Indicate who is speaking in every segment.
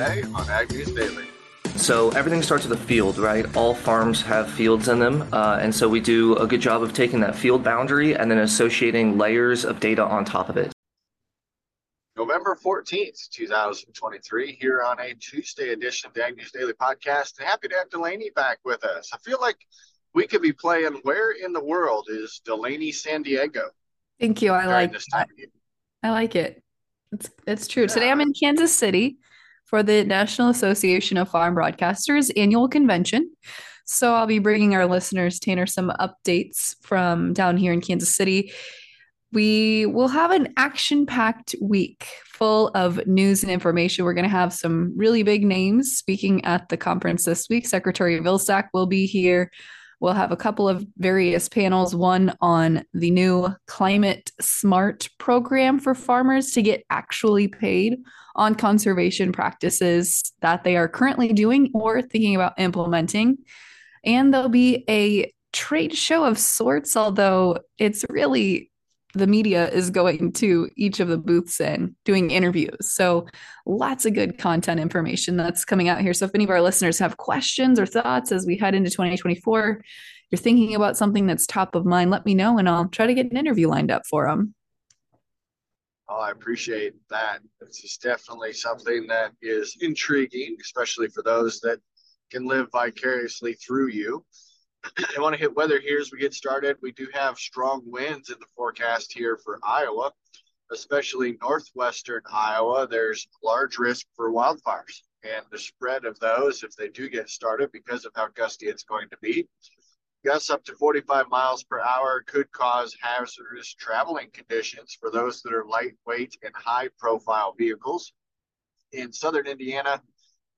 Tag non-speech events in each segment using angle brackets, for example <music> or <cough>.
Speaker 1: today on Ag News Daily.
Speaker 2: So everything starts with a field, right? All farms have fields in them, uh, and so we do a good job of taking that field boundary and then associating layers of data on top of it.
Speaker 1: November 14th, 2023, here on a Tuesday edition of the Ag News Daily Podcast. And happy to have Delaney back with us. I feel like we could be playing Where in the World is Delaney San Diego?
Speaker 3: Thank you. I like this time I like it. It's it's true. Yeah. Today I'm in Kansas City for the National Association of Farm Broadcasters annual convention. So I'll be bringing our listeners, Tanner, some updates from down here in Kansas City. We will have an action packed week full of news and information. We're going to have some really big names speaking at the conference this week. Secretary Vilsack will be here. We'll have a couple of various panels, one on the new Climate Smart program for farmers to get actually paid on conservation practices that they are currently doing or thinking about implementing. And there'll be a trade show of sorts, although it's really the media is going to each of the booths and doing interviews. So lots of good content information that's coming out here. So if any of our listeners have questions or thoughts as we head into 2024, you're thinking about something that's top of mind, let me know and I'll try to get an interview lined up for them.
Speaker 1: Oh, I appreciate that. This is definitely something that is intriguing, especially for those that can live vicariously through you. I want to hit weather here as we get started. We do have strong winds in the forecast here for Iowa, especially northwestern Iowa. There's large risk for wildfires and the spread of those if they do get started because of how gusty it's going to be. Gusts up to 45 miles per hour could cause hazardous traveling conditions for those that are lightweight and high profile vehicles. In southern Indiana,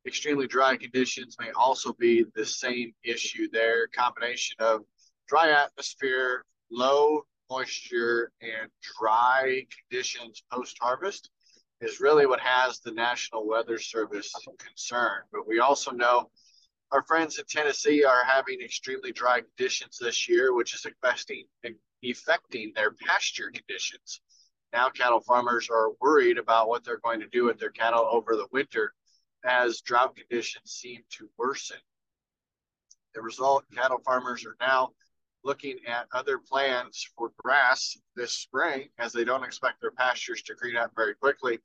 Speaker 1: extremely dry conditions may also be the same issue there. Combination of dry atmosphere, low moisture, and dry conditions post harvest is really what has the National Weather Service concerned. But we also know our friends in Tennessee are having extremely dry conditions this year, which is affecting affecting their pasture conditions. Now, cattle farmers are worried about what they're going to do with their cattle over the winter as drought conditions seem to worsen. The result, cattle farmers are now looking at other plans for grass this spring as they don't expect their pastures to green up very quickly.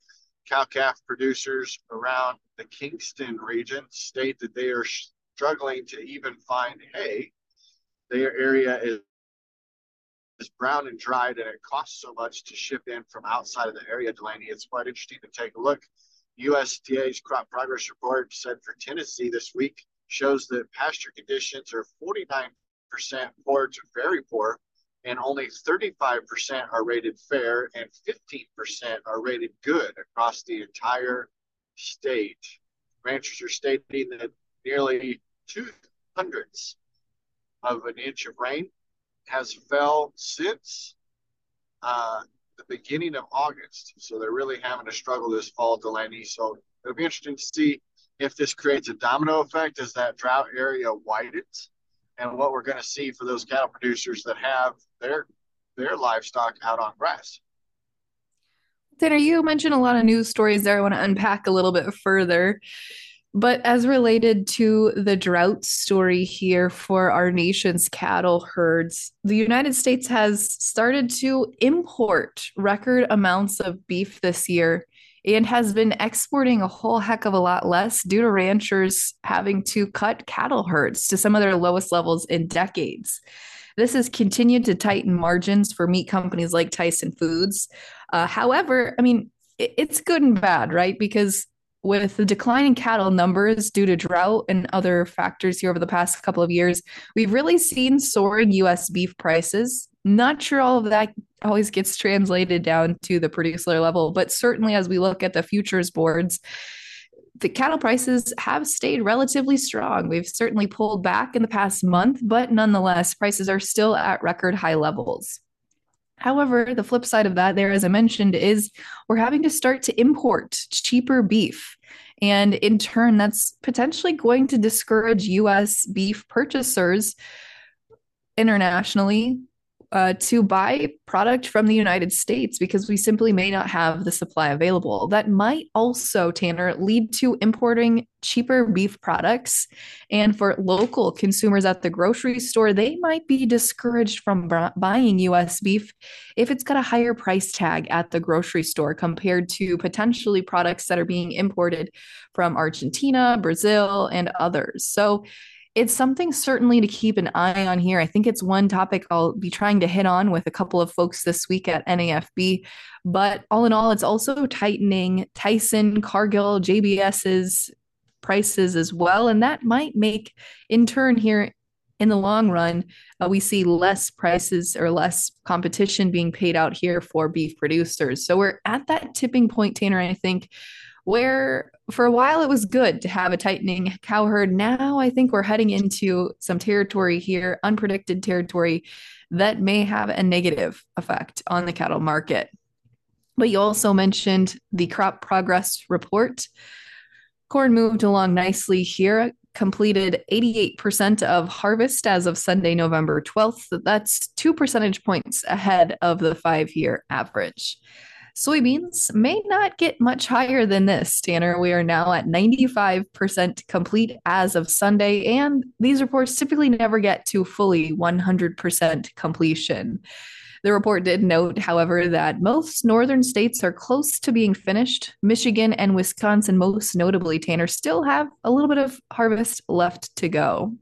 Speaker 1: Cow calf producers around the Kingston region state that they are struggling to even find hay. Their area is is brown and dried and it costs so much to ship in from outside of the area, Delaney. It's quite interesting to take a look USDA's crop progress report said for Tennessee this week shows that pasture conditions are 49% poor to very poor, and only 35% are rated fair, and 15% are rated good across the entire state. Ranchers are stating that nearly two hundredths of an inch of rain has fell since uh, the beginning of August. So they're really having to struggle this fall, Delaney. So it'll be interesting to see if this creates a domino effect as that drought area widens and what we're going to see for those cattle producers that have their their livestock out on grass.
Speaker 3: Tanner, you mentioned a lot of news stories there. I want to unpack a little bit further. But as related to the drought story here for our nation's cattle herds, the United States has started to import record amounts of beef this year and has been exporting a whole heck of a lot less due to ranchers having to cut cattle herds to some of their lowest levels in decades. This has continued to tighten margins for meat companies like Tyson Foods. Uh, however, I mean, it's good and bad, right? Because with the decline in cattle numbers due to drought and other factors here over the past couple of years, we've really seen soaring US beef prices. Not sure all of that always gets translated down to the producer level, but certainly as we look at the futures boards, the cattle prices have stayed relatively strong. We've certainly pulled back in the past month, but nonetheless, prices are still at record high levels. However, the flip side of that, there, as I mentioned, is we're having to start to import cheaper beef. And in turn, that's potentially going to discourage US beef purchasers internationally uh, to buy product from the United States because we simply may not have the supply available. That might also, Tanner, lead to importing cheaper beef products. And for local consumers at the grocery store, they might be discouraged from buying US beef if it's got a higher price tag at the grocery store compared to potentially products that are being imported from Argentina, Brazil, and others. So it's something certainly to keep an eye on here. I think it's one topic I'll be trying to hit on with a couple of folks this week at NAFB. But all in all, it's also tightening Tyson, Cargill, JBS's prices as well. And that might make, in turn, here in the long run, uh, we see less prices or less competition being paid out here for beef producers. So we're at that tipping point, Tanner, I think, where for a while it was good to have a tightening cow herd. Now I think we're heading into some territory here, unpredicted territory that may have a negative effect on the cattle market. But you also mentioned the crop progress report. Corn moved along nicely here, completed 88% of harvest as of Sunday, November 12th. That's two percentage points ahead of the five year average. Soybeans may not get much higher than this, Tanner. We are now at 95% complete as of Sunday, and these reports typically never get to fully 100% completion. The report did note, however, that most northern states are close to being finished. Michigan and Wisconsin, most notably, Tanner, still have a little bit of harvest left to go.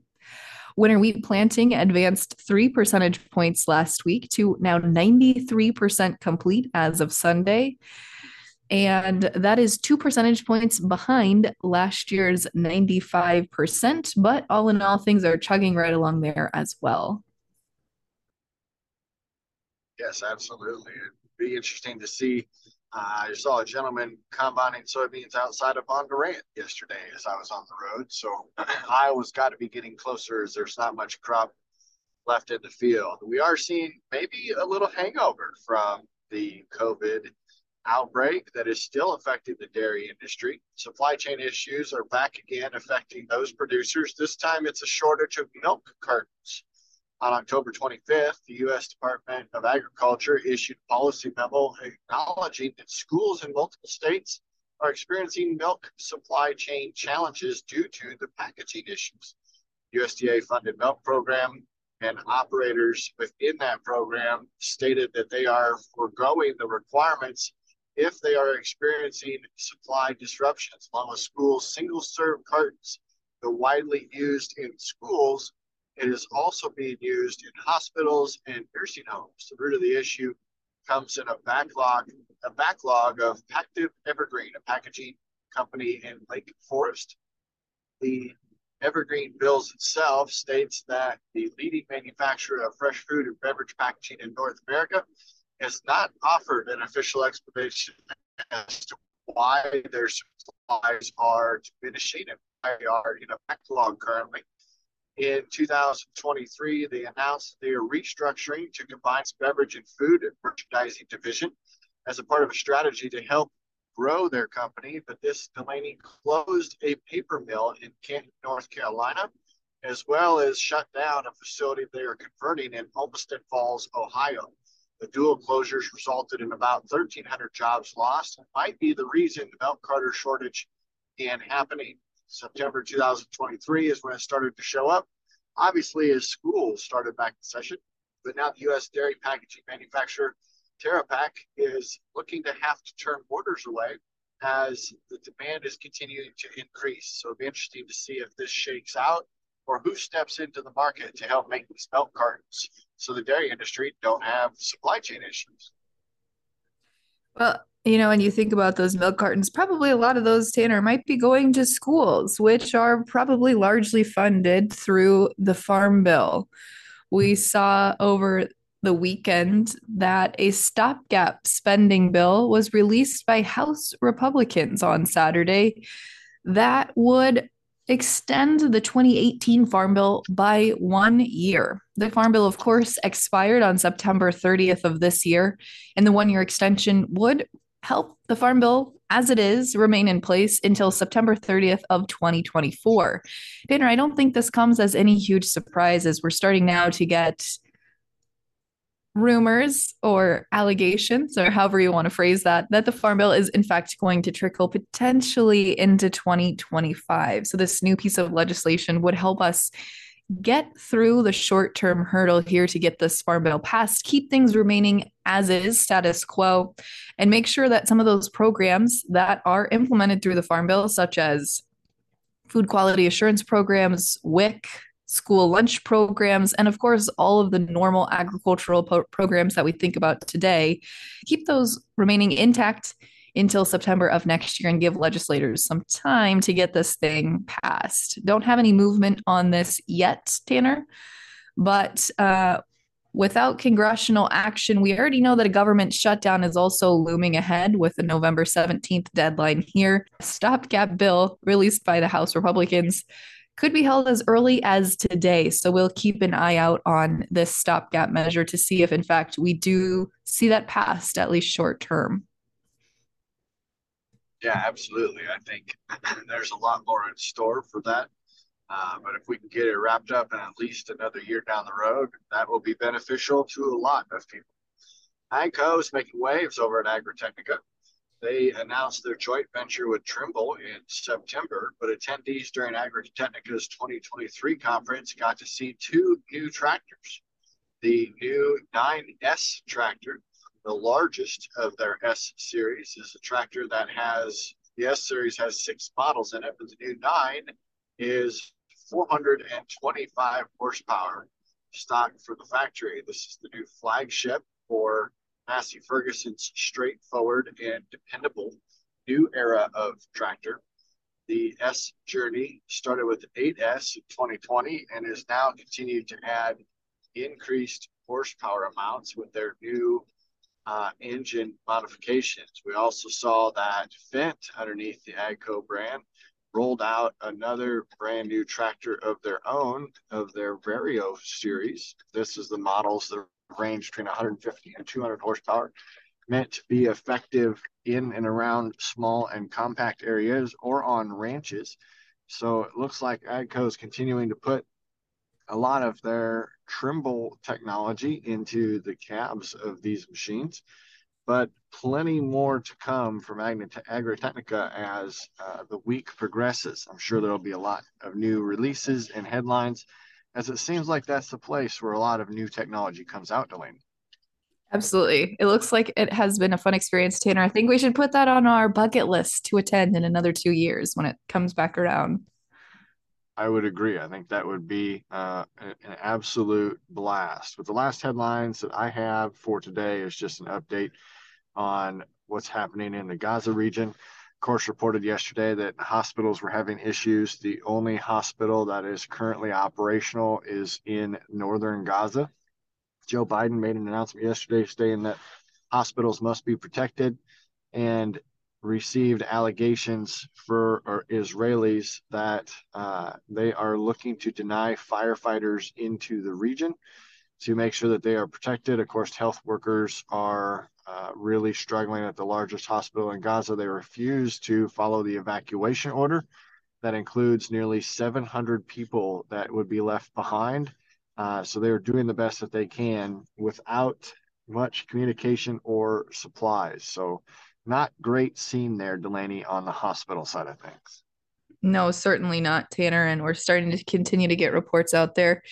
Speaker 3: Winter wheat planting advanced three percentage points last week to now 93% complete as of Sunday. And that is two percentage points behind last year's 95%. But all in all, things are chugging right along there as well.
Speaker 1: Yes, absolutely. It'd be interesting to see I saw a gentleman combining soybeans outside of Bondurant yesterday as I was on the road. So <clears throat> Iowa's got to be getting closer as there's not much crop left in the field. We are seeing maybe a little hangover from the COVID outbreak that is still affecting the dairy industry. Supply chain issues are back again affecting those producers. This time it's a shortage of milk cartons. On October 25th, the U.S. Department of Agriculture issued a policy memo acknowledging that schools in multiple states are experiencing milk supply chain challenges due to the packaging issues. USDA funded milk program and operators within that program stated that they are foregoing the requirements if they are experiencing supply disruptions, along with schools' single serve cartons. They're widely used in schools it is also being used in hospitals and nursing homes. The root of the issue comes in a backlog, a backlog of Pactiv Evergreen, a packaging company in Lake Forest. The Evergreen bills itself states that the leading manufacturer of fresh food and beverage packaging in North America has not offered an official explanation as to why their supplies are diminishing and why they are in a backlog currently. In 2023, they announced they are restructuring to combine beverage and food and merchandising division as a part of a strategy to help grow their company. But this Delaney closed a paper mill in Canton, North Carolina, as well as shut down a facility they are converting in Olmsted Falls, Ohio. The dual closures resulted in about 1,300 jobs lost and might be the reason the milk carter shortage began happening. September 2023 is when it started to show up. Obviously, as schools started back in session, but now the U.S. dairy packaging manufacturer TerraPak is looking to have to turn orders away as the demand is continuing to increase. So it'll be interesting to see if this shakes out or who steps into the market to help make these milk cartons so the dairy industry don't have supply chain issues.
Speaker 3: Well, you know, when you think about those milk cartons, probably a lot of those, Tanner, might be going to schools, which are probably largely funded through the Farm Bill. We saw over the weekend that a stopgap spending bill was released by House Republicans on Saturday that would extend the 2018 Farm Bill by one year. The Farm Bill, of course, expired on September 30th of this year, and the one year extension would help the Farm Bill as it is remain in place until September 30th of 2024. Tanner, I don't think this comes as any huge surprise as we're starting now to get rumors or allegations, or however you want to phrase that, that the Farm Bill is in fact going to trickle potentially into 2025. So, this new piece of legislation would help us get through the short term hurdle here to get this Farm Bill passed, keep things remaining as is, status quo, and make sure that some of those programs that are implemented through the Farm Bill, such as food quality assurance programs, WIC, school lunch programs, and of course, all of the normal agricultural po- programs that we think about today, keep those remaining intact until September of next year and give legislators some time to get this thing passed. Don't have any movement on this yet, Tanner, but uh, without congressional action, we already know that a government shutdown is also looming ahead with the November 17th deadline here. Stopgap bill released by the House Republicans could be held as early as today. So we'll keep an eye out on this stopgap measure to see if, in fact, we do see that passed, at least short term.
Speaker 1: Yeah, absolutely. I think <clears throat> there's a lot more in store for that. Uh, but if we can get it wrapped up in at least another year down the road, that will be beneficial to a lot of people. AGCO is making waves over at Agritechnica. They announced their joint venture with Trimble in September, but attendees during Agritechnica's 2023 conference got to see two new tractors. The new 9S tractor, the largest of their S series, is a tractor that has the S series has six models in it, but the new 9 is 425 horsepower stock for the factory. This is the new flagship for Massey Ferguson's straightforward and dependable new era of tractor. The S journey started with 8S in 2020 and is now continued to add increased horsepower amounts with their new uh, engine modifications. We also saw that Fendt underneath the AGCO brand rolled out another brand new tractor of their own of their Vario series. This is the models that range between 150 and 200 horsepower, meant to be effective in and around small and compact areas or on ranches. So it looks like AGCO is continuing to put a lot of their Trimble technology into the cabs of these machines, but plenty more to come from Agritechnica as uh, the week progresses. I'm sure there'll be a lot of new releases and headlines as it seems like that's the place where a lot of new technology comes out, Delaney.
Speaker 3: Absolutely. It looks like it has been a fun experience, Tanner. I think we should put that on our bucket list to attend in another two years when it comes back around.
Speaker 1: I would agree. I think that would be uh, an absolute blast. But the last headlines that I have for today is just an update on what's happening in the Gaza region Of course, reported yesterday that hospitals were having issues. The only hospital that is currently operational is in northern Gaza. Joe Biden made an announcement yesterday stating that hospitals must be protected and received allegations for Israelis that uh, they are looking to deny firefighters into the region to make sure that they are protected. Of course, health workers are uh, really struggling at the largest hospital in Gaza. They refused to follow the evacuation order that includes nearly 700 people that would be left behind. Uh, so they are doing the best that they can without much communication or supplies. So, not great scene there, Delaney, on the hospital side of things.
Speaker 3: No, certainly not, Tanner. And we're starting to continue to get reports out there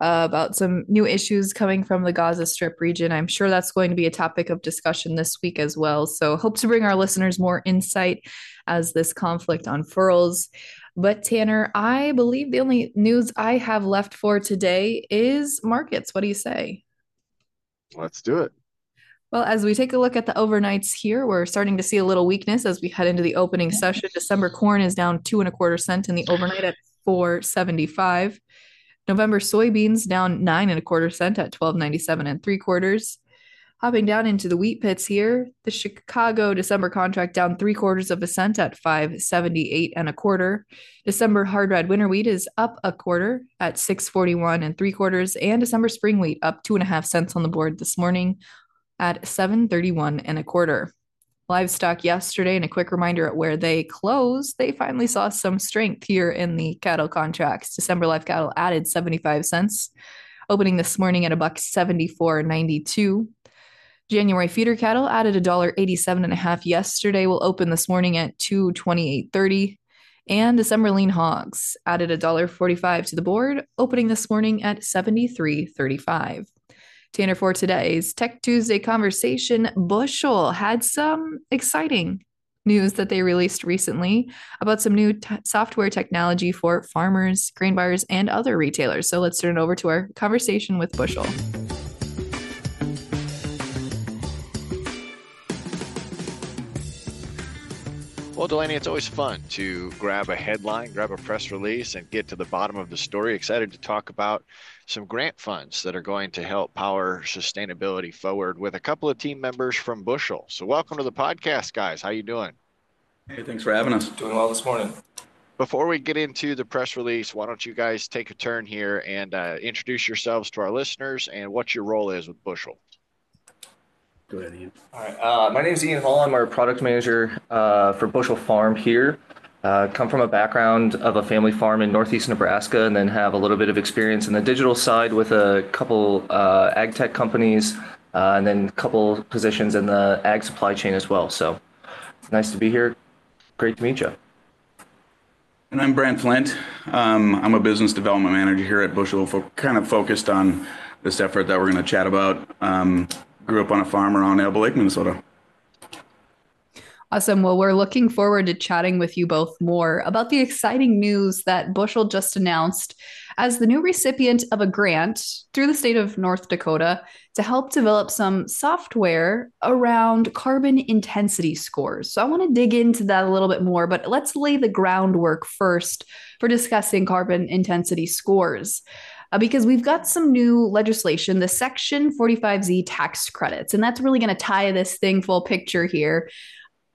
Speaker 3: uh, about some new issues coming from the Gaza Strip region. I'm sure that's going to be a topic of discussion this week as well. So, hope to bring our listeners more insight as this conflict unfurls. But, Tanner, I believe the only news I have left for today is markets. What do you say?
Speaker 1: Let's do it.
Speaker 3: Well, as we take a look at the overnights here, we're starting to see a little weakness as we head into the opening session. December corn is down two and a quarter cent in the overnight at 475. November soybeans down nine and a quarter cent at 1297 and three quarters. Hopping down into the wheat pits here, the Chicago December contract down three quarters of a cent at 578 and a quarter. December hard red winter wheat is up a quarter at 641 and three quarters, and December spring wheat up two and a half cents on the board this morning at 731 and a quarter. Livestock yesterday, and a quick reminder at where they close, they finally saw some strength here in the cattle contracts. December live cattle added 75 cents opening this morning at a buck 74.92. January feeder cattle added a dollar 87 and a half yesterday will open this morning at 228.30 and December lean hogs added a dollar 45 to the board opening this morning at 73.35. Tanner for today's Tech Tuesday conversation Bushel had some exciting news that they released recently about some new t- software technology for farmers, grain buyers, and other retailers. So let's turn it over to our conversation with Bushel.
Speaker 4: Well, Delaney, it's always fun to grab a headline, grab a press release, and get to the bottom of the story. Excited to talk about some grant funds that are going to help power sustainability forward with a couple of team members from Bushel. So, welcome to the podcast, guys. How you doing?
Speaker 5: Hey, thanks for having us.
Speaker 2: Doing well this morning.
Speaker 4: Before we get into the press release, why don't you guys take a turn here and uh, introduce yourselves to our listeners and what your role is with Bushel?
Speaker 5: Go ahead, Ian.
Speaker 2: All right. Uh, my name is Ian Hall. I'm our product manager uh, for Bushel Farm here. Uh, come from a background of a family farm in northeast Nebraska, and then have a little bit of experience in the digital side with a couple uh, ag tech companies, uh, and then a couple positions in the ag supply chain as well. So, nice to be here. Great to meet you.
Speaker 5: And I'm Brant Flint. Um, I'm a business development manager here at Bushel, fo- kind of focused on this effort that we're going to chat about. Um, grew up on a farm around Elbow Lake, Minnesota.
Speaker 3: Awesome. Well, we're looking forward to chatting with you both more about the exciting news that Bushel just announced as the new recipient of a grant through the state of North Dakota to help develop some software around carbon intensity scores. So I want to dig into that a little bit more, but let's lay the groundwork first for discussing carbon intensity scores. Uh, because we've got some new legislation, the Section 45Z tax credits, and that's really going to tie this thing full picture here.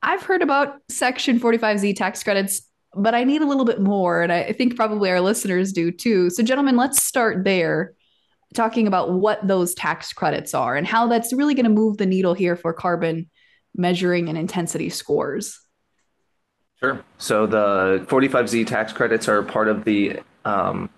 Speaker 3: I've heard about Section 45Z tax credits, but I need a little bit more. And I think probably our listeners do too. So, gentlemen, let's start there, talking about what those tax credits are and how that's really going to move the needle here for carbon measuring and intensity scores.
Speaker 2: Sure. So, the 45Z tax credits are part of the um,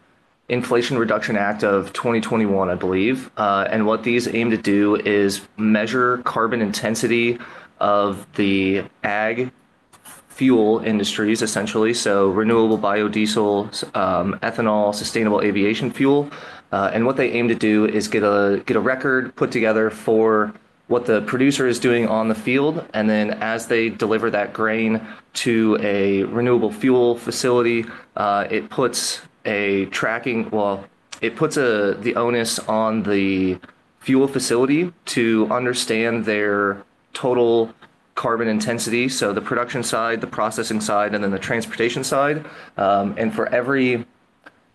Speaker 2: Inflation Reduction Act of 2021, I believe. Uh, and what these aim to do is measure carbon intensity of the ag fuel industries, essentially. So renewable biodiesel, um, ethanol, sustainable aviation fuel. Uh, and what they aim to do is get a get a record put together for what the producer is doing on the field, and then as they deliver that grain to a renewable fuel facility, uh, it puts a tracking. Well, it puts a the onus on the fuel facility to understand their total carbon intensity. So the production side, the processing side, and then the transportation side. Um, and for every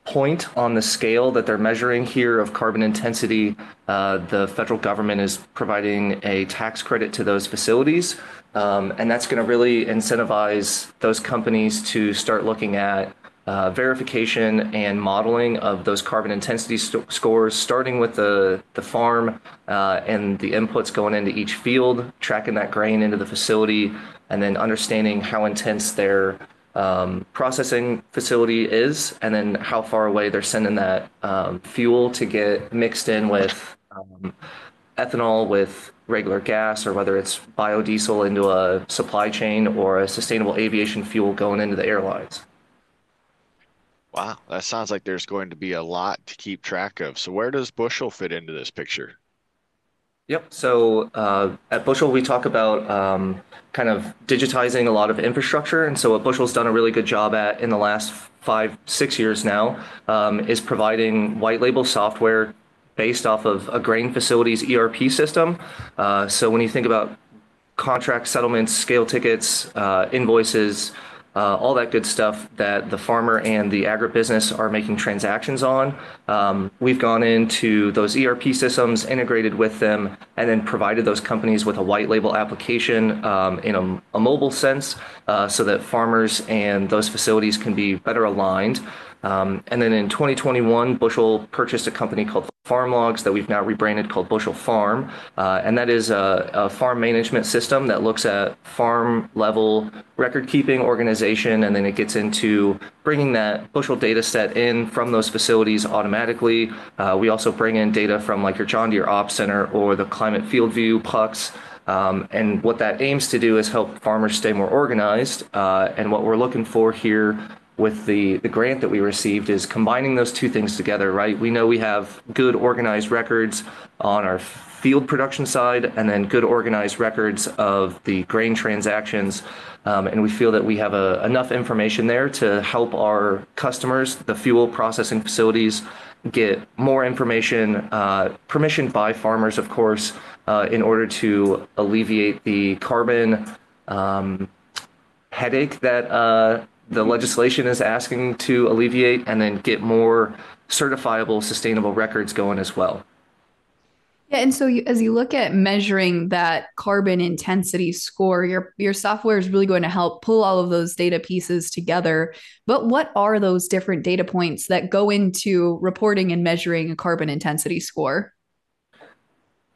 Speaker 2: point on the scale that they're measuring here of carbon intensity, uh, the federal government is providing a tax credit to those facilities. Um, and that's going to really incentivize those companies to start looking at uh, verification and modeling of those carbon intensity st- scores, starting with the, the farm uh, and the inputs going into each field, tracking that grain into the facility, and then understanding how intense their um, processing facility is, and then how far away they're sending that um, fuel to get mixed in with um, ethanol with regular gas, or whether it's biodiesel into a supply chain or a sustainable aviation fuel going into the airlines.
Speaker 4: Wow, that sounds like there's going to be a lot to keep track of. So, where does Bushel fit into this picture?
Speaker 2: Yep. So uh, at Bushel, we talk about um, kind of digitizing a lot of infrastructure. And so what Bushel's done a really good job at in the last five, six years now um, is providing white label software based off of a grain facility's ERP system. Uh, so when you think about contract settlements, scale tickets, uh, invoices, uh, all that good stuff that the farmer and the agribusiness are making transactions on. Um, we've gone into those ERP systems, integrated with them, and then provided those companies with a white label application um, in a, a, mobile sense uh, so that farmers and those facilities can be better aligned. Um, and then in 2021, Bushel purchased a company called Farm Logs that we've now rebranded called Bushel Farm. Uh, and that is a, a, farm management system that looks at farm level record keeping organization. And then it gets into bringing that Bushel data set in from those facilities automatically. Uh, we also bring in data from like your John Deere Ops Center or the Climate Field View pucks. Um, and what that aims to do is help farmers stay more organized. Uh, and what we're looking for here with the, the grant that we received is combining those two things together, right? We know we have good organized records on our field production side and then good organized records of the grain transactions. Um, and we feel that we have a, enough information there to help our customers, the fuel processing facilities, get more information, uh, permissioned by farmers, of course, uh, in order to alleviate the carbon um, headache that uh, the legislation is asking to alleviate and then get more certifiable sustainable records going as well.
Speaker 3: Yeah, and so you, as you look at measuring that carbon intensity score, your your software is really going to help pull all of those data pieces together. But what are those different data points that go into reporting and measuring a carbon intensity score?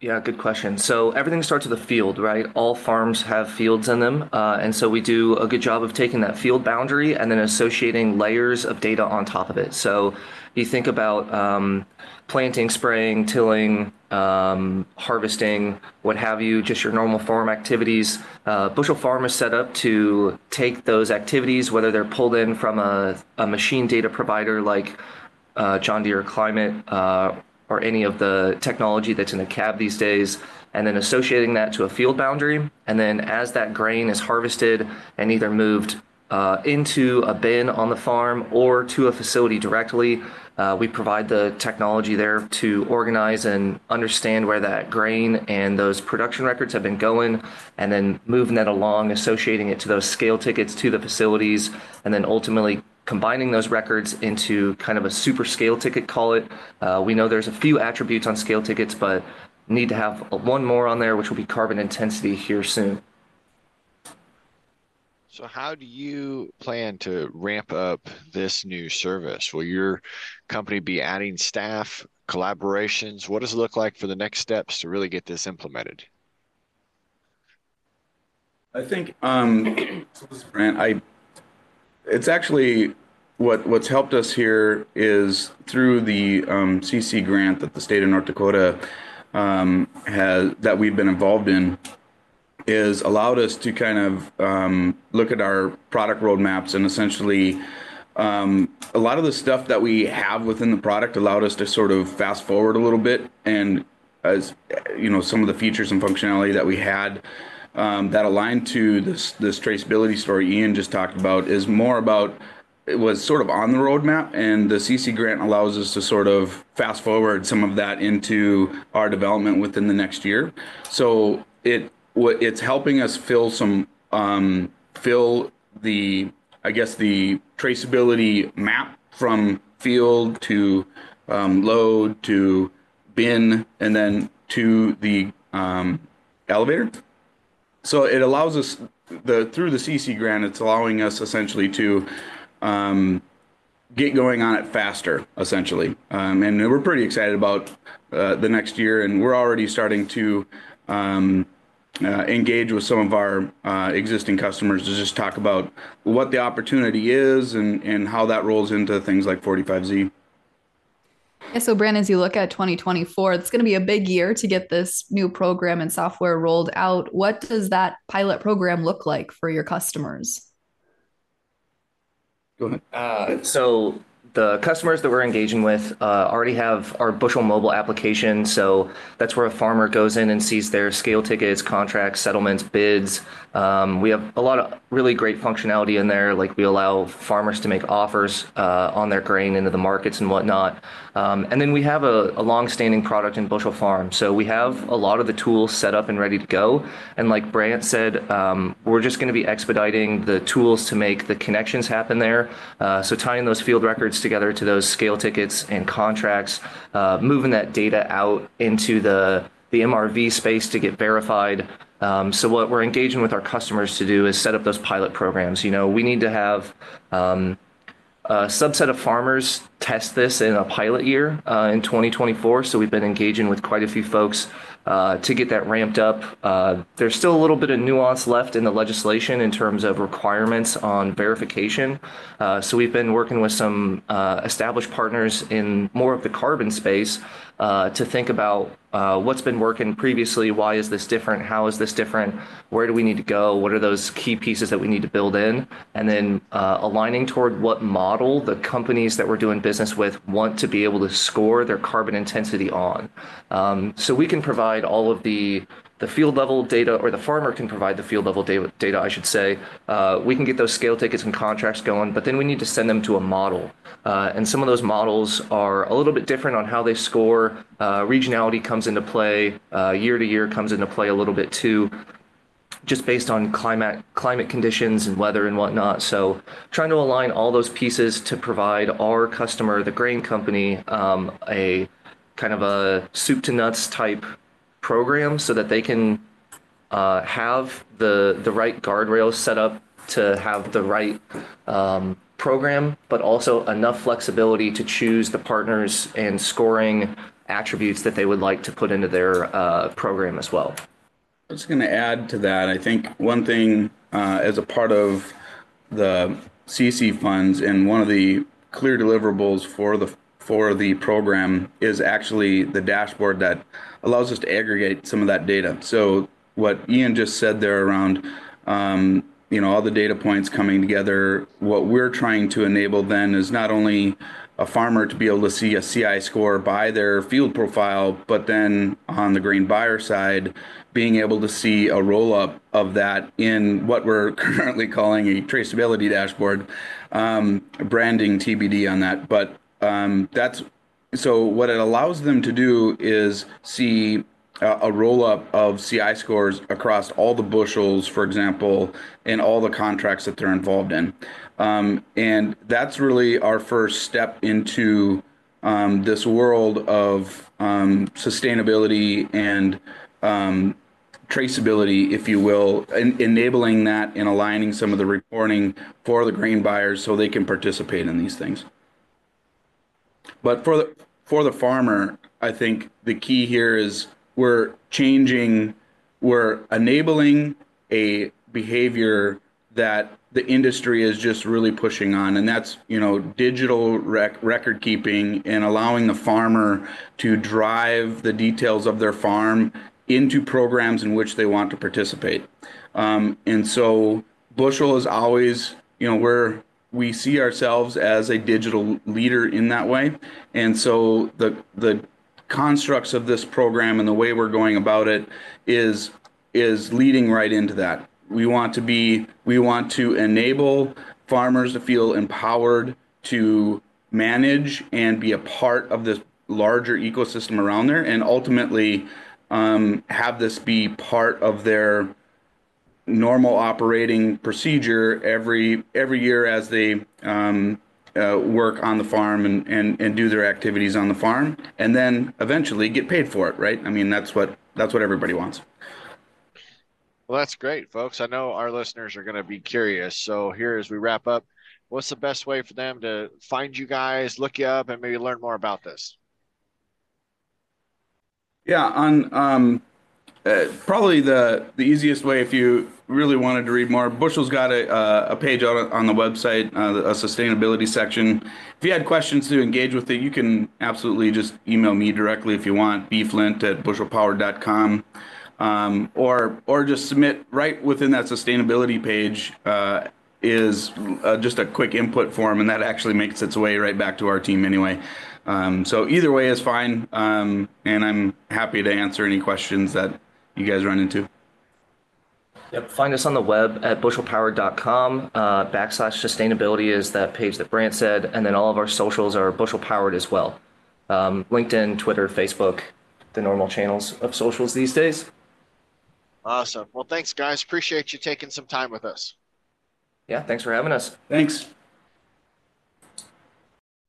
Speaker 2: Yeah, good question. So everything starts with the field, right? All farms have fields in them. Uh, and so we do a good job of taking that field boundary and then associating layers of data on top of it. So you think about um, planting, spraying, tilling, um, harvesting, what have you, just your normal farm activities. Uh, Bushel Farm is set up to take those activities, whether they're pulled in from a, a machine data provider like uh, John Deere Climate uh, or any of the technology that's in a cab these days, and then associating that to a field boundary. And then as that grain is harvested and either moved uh, into a bin on the farm or to a facility directly, uh, we provide the technology there to organize and understand where that grain and those production records have been going, and then moving that along, associating it to those scale tickets to the facilities, and then ultimately combining those records into kind of a super scale ticket, call it. Uh, we know there's a few attributes on scale tickets, but need to have one more on there, which will be carbon intensity here soon.
Speaker 4: So, how do you plan to ramp up this new service? Will your company be adding staff, collaborations? What does it look like for the next steps to really get this implemented?
Speaker 5: I think, um, <coughs> Brant, I it's actually what what's helped us here is through the um, CC grant that the state of North Dakota um, has that we've been involved in is allowed us to kind of um, look at our product roadmaps and essentially um, a lot of the stuff that we have within the product allowed us to sort of fast forward a little bit and as you know some of the features and functionality that we had um, that aligned to this this traceability story Ian just talked about is more about it was sort of on the roadmap, and the CC grant allows us to sort of fast forward some of that into our development within the next year. So it it's helping us fill some um, fill the I guess the traceability map from field to um, load to bin and then to the um, elevator so it allows us the through the CC grant, it's allowing us essentially to um, get going on it faster, essentially. Um, and we're pretty excited about uh, the next year, and we're already starting to um, uh, engage with some of our uh, existing customers to just talk about what the opportunity is and, and how that rolls into things like 45Z.
Speaker 3: Yeah, so Brandon, as you look at 2024, it's going to be a big year to get this new program and software rolled out. What does that pilot program look like for your customers?
Speaker 2: Go ahead. Uh, so the customers that we're engaging with uh, already have our Bushel mobile application. So that's where a farmer goes in and sees their scale tickets, contracts, settlements, bids. Um, we have a lot of really great functionality in there. Like we allow farmers to make offers uh, on their grain into the markets and whatnot. Um, and then we have a, a long-standing product in Bushel Farm. So we have a lot of the tools set up and ready to go. And like Brant said, um, we're just going to be expediting the tools to make the connections happen there. Uh, so tying those field records together to those scale tickets and contracts, uh, moving that data out into the the MRV space to get verified. Um, so what we're engaging with our customers to do is set up those pilot programs. You know, we need to have um, a subset of farmers test this in a pilot year uh, in 2024. So we've been engaging with quite a few folks uh, to get that ramped up. Uh, there's still a little bit of nuance left in the legislation in terms of requirements on verification. Uh, so we've been working with some uh, established partners in more of the carbon space uh, to think about uh, what's been working previously, why is this different, how is this different, where do we need to go, what are those key pieces that we need to build in, and then uh, aligning toward what model the companies that we're doing business with want to be able to score their carbon intensity on. Um, so we can provide all of the the field level data, or the farmer can provide the field level data, data I should say. Uh, we can get those scale tickets and contracts going, but then we need to send them to a model. Uh, and some of those models are a little bit different on how they score. Uh, regionality comes into play, uh, year to year comes into play a little bit too just based on climate climate conditions and weather and whatnot. So trying to align all those pieces to provide our customer, the grain company, um, a kind of a soup to nuts type program so that they can uh, have the the right guardrails set up to have the right um, program, but also enough flexibility to choose the partners and scoring attributes that they would like to put into their uh, program as well.
Speaker 5: I was going to add to that. I think one thing uh, as a part of the CC funds and one of the clear deliverables for the for the program is actually the dashboard that allows us to aggregate some of that data. So what Ian just said there around, um, you know, all the data points coming together. What we're trying to enable then is not only a farmer to be able to see a CI score by their field profile, but then on the grain buyer side, being able to see a roll up of that in what we're <laughs> currently calling a traceability dashboard, um, branding TBD on that. But um, that's so what it allows them to do is see a, a roll up of CI scores across all the bushels, for example, and all the contracts that they're involved in. Um, and that's really our first step into um, this world of um, sustainability and um, traceability, if you will, en- enabling that and aligning some of the reporting for the grain buyers so they can participate in these things. But for the for the farmer, I think the key here is we're changing, we're enabling a behavior that the industry is just really pushing on. And that's you know digital rec- record keeping and allowing the farmer to drive the details of their farm into programs in which they want to participate. Um, and so bushel is always you know we're we see ourselves as a digital leader in that way. And so the the constructs of this program and the way we're going about it is is leading right into that. We want to be we want to enable farmers to feel empowered to manage and be a part of this larger ecosystem around there and ultimately um, have this be part of their normal operating procedure every every year as they um, uh, work on the farm and, and and do their activities on the farm, and then eventually get paid for it. Right? I mean, that's what that's what everybody wants.
Speaker 4: Well, that's great, folks. I know our listeners are going to be curious. So here, as we wrap up, what's the best way for them to find you guys, look you up, and maybe learn more about this?
Speaker 5: Yeah, on um, uh, probably the the easiest way if you really wanted to read more, Bushel's got a, uh, a page on, on the website, uh, a sustainability section. If you had questions to engage with it, you can absolutely just email me directly if you want, bflint at bushelpower.com. Um, or or just submit right within that sustainability page uh, is uh, just a quick input form, and that actually makes its way right back to our team anyway. Um, so either way is fine, um, and I'm happy to answer any questions that you guys run into.
Speaker 2: Yep. Find us on the web at bushelpowered.com. Uh, backslash sustainability is that page that Brant said. And then all of our socials are bushel powered as well. Um, LinkedIn, Twitter, Facebook, the normal channels of socials these days.
Speaker 4: Awesome. Well, thanks, guys. Appreciate you taking some time with us.
Speaker 2: Yeah. Thanks for having us.
Speaker 5: Thanks.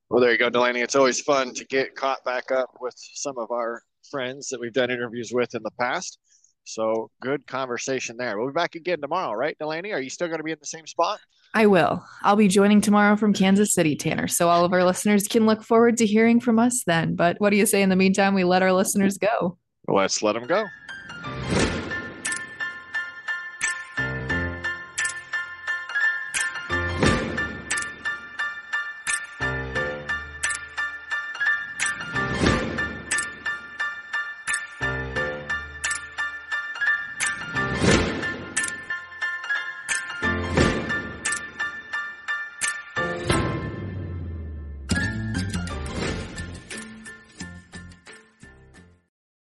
Speaker 4: Well, there you go, Delaney. It's always fun to get caught back up with some of our friends that we've done interviews with in the past. So good conversation there. We'll be back again tomorrow, right, Delaney? Are you still going to be in the same spot?
Speaker 3: I will. I'll be joining tomorrow from Kansas City, Tanner. So all of our listeners can look forward to hearing from us then. But what do you say in the meantime? We let our listeners go.
Speaker 4: Let's let them go.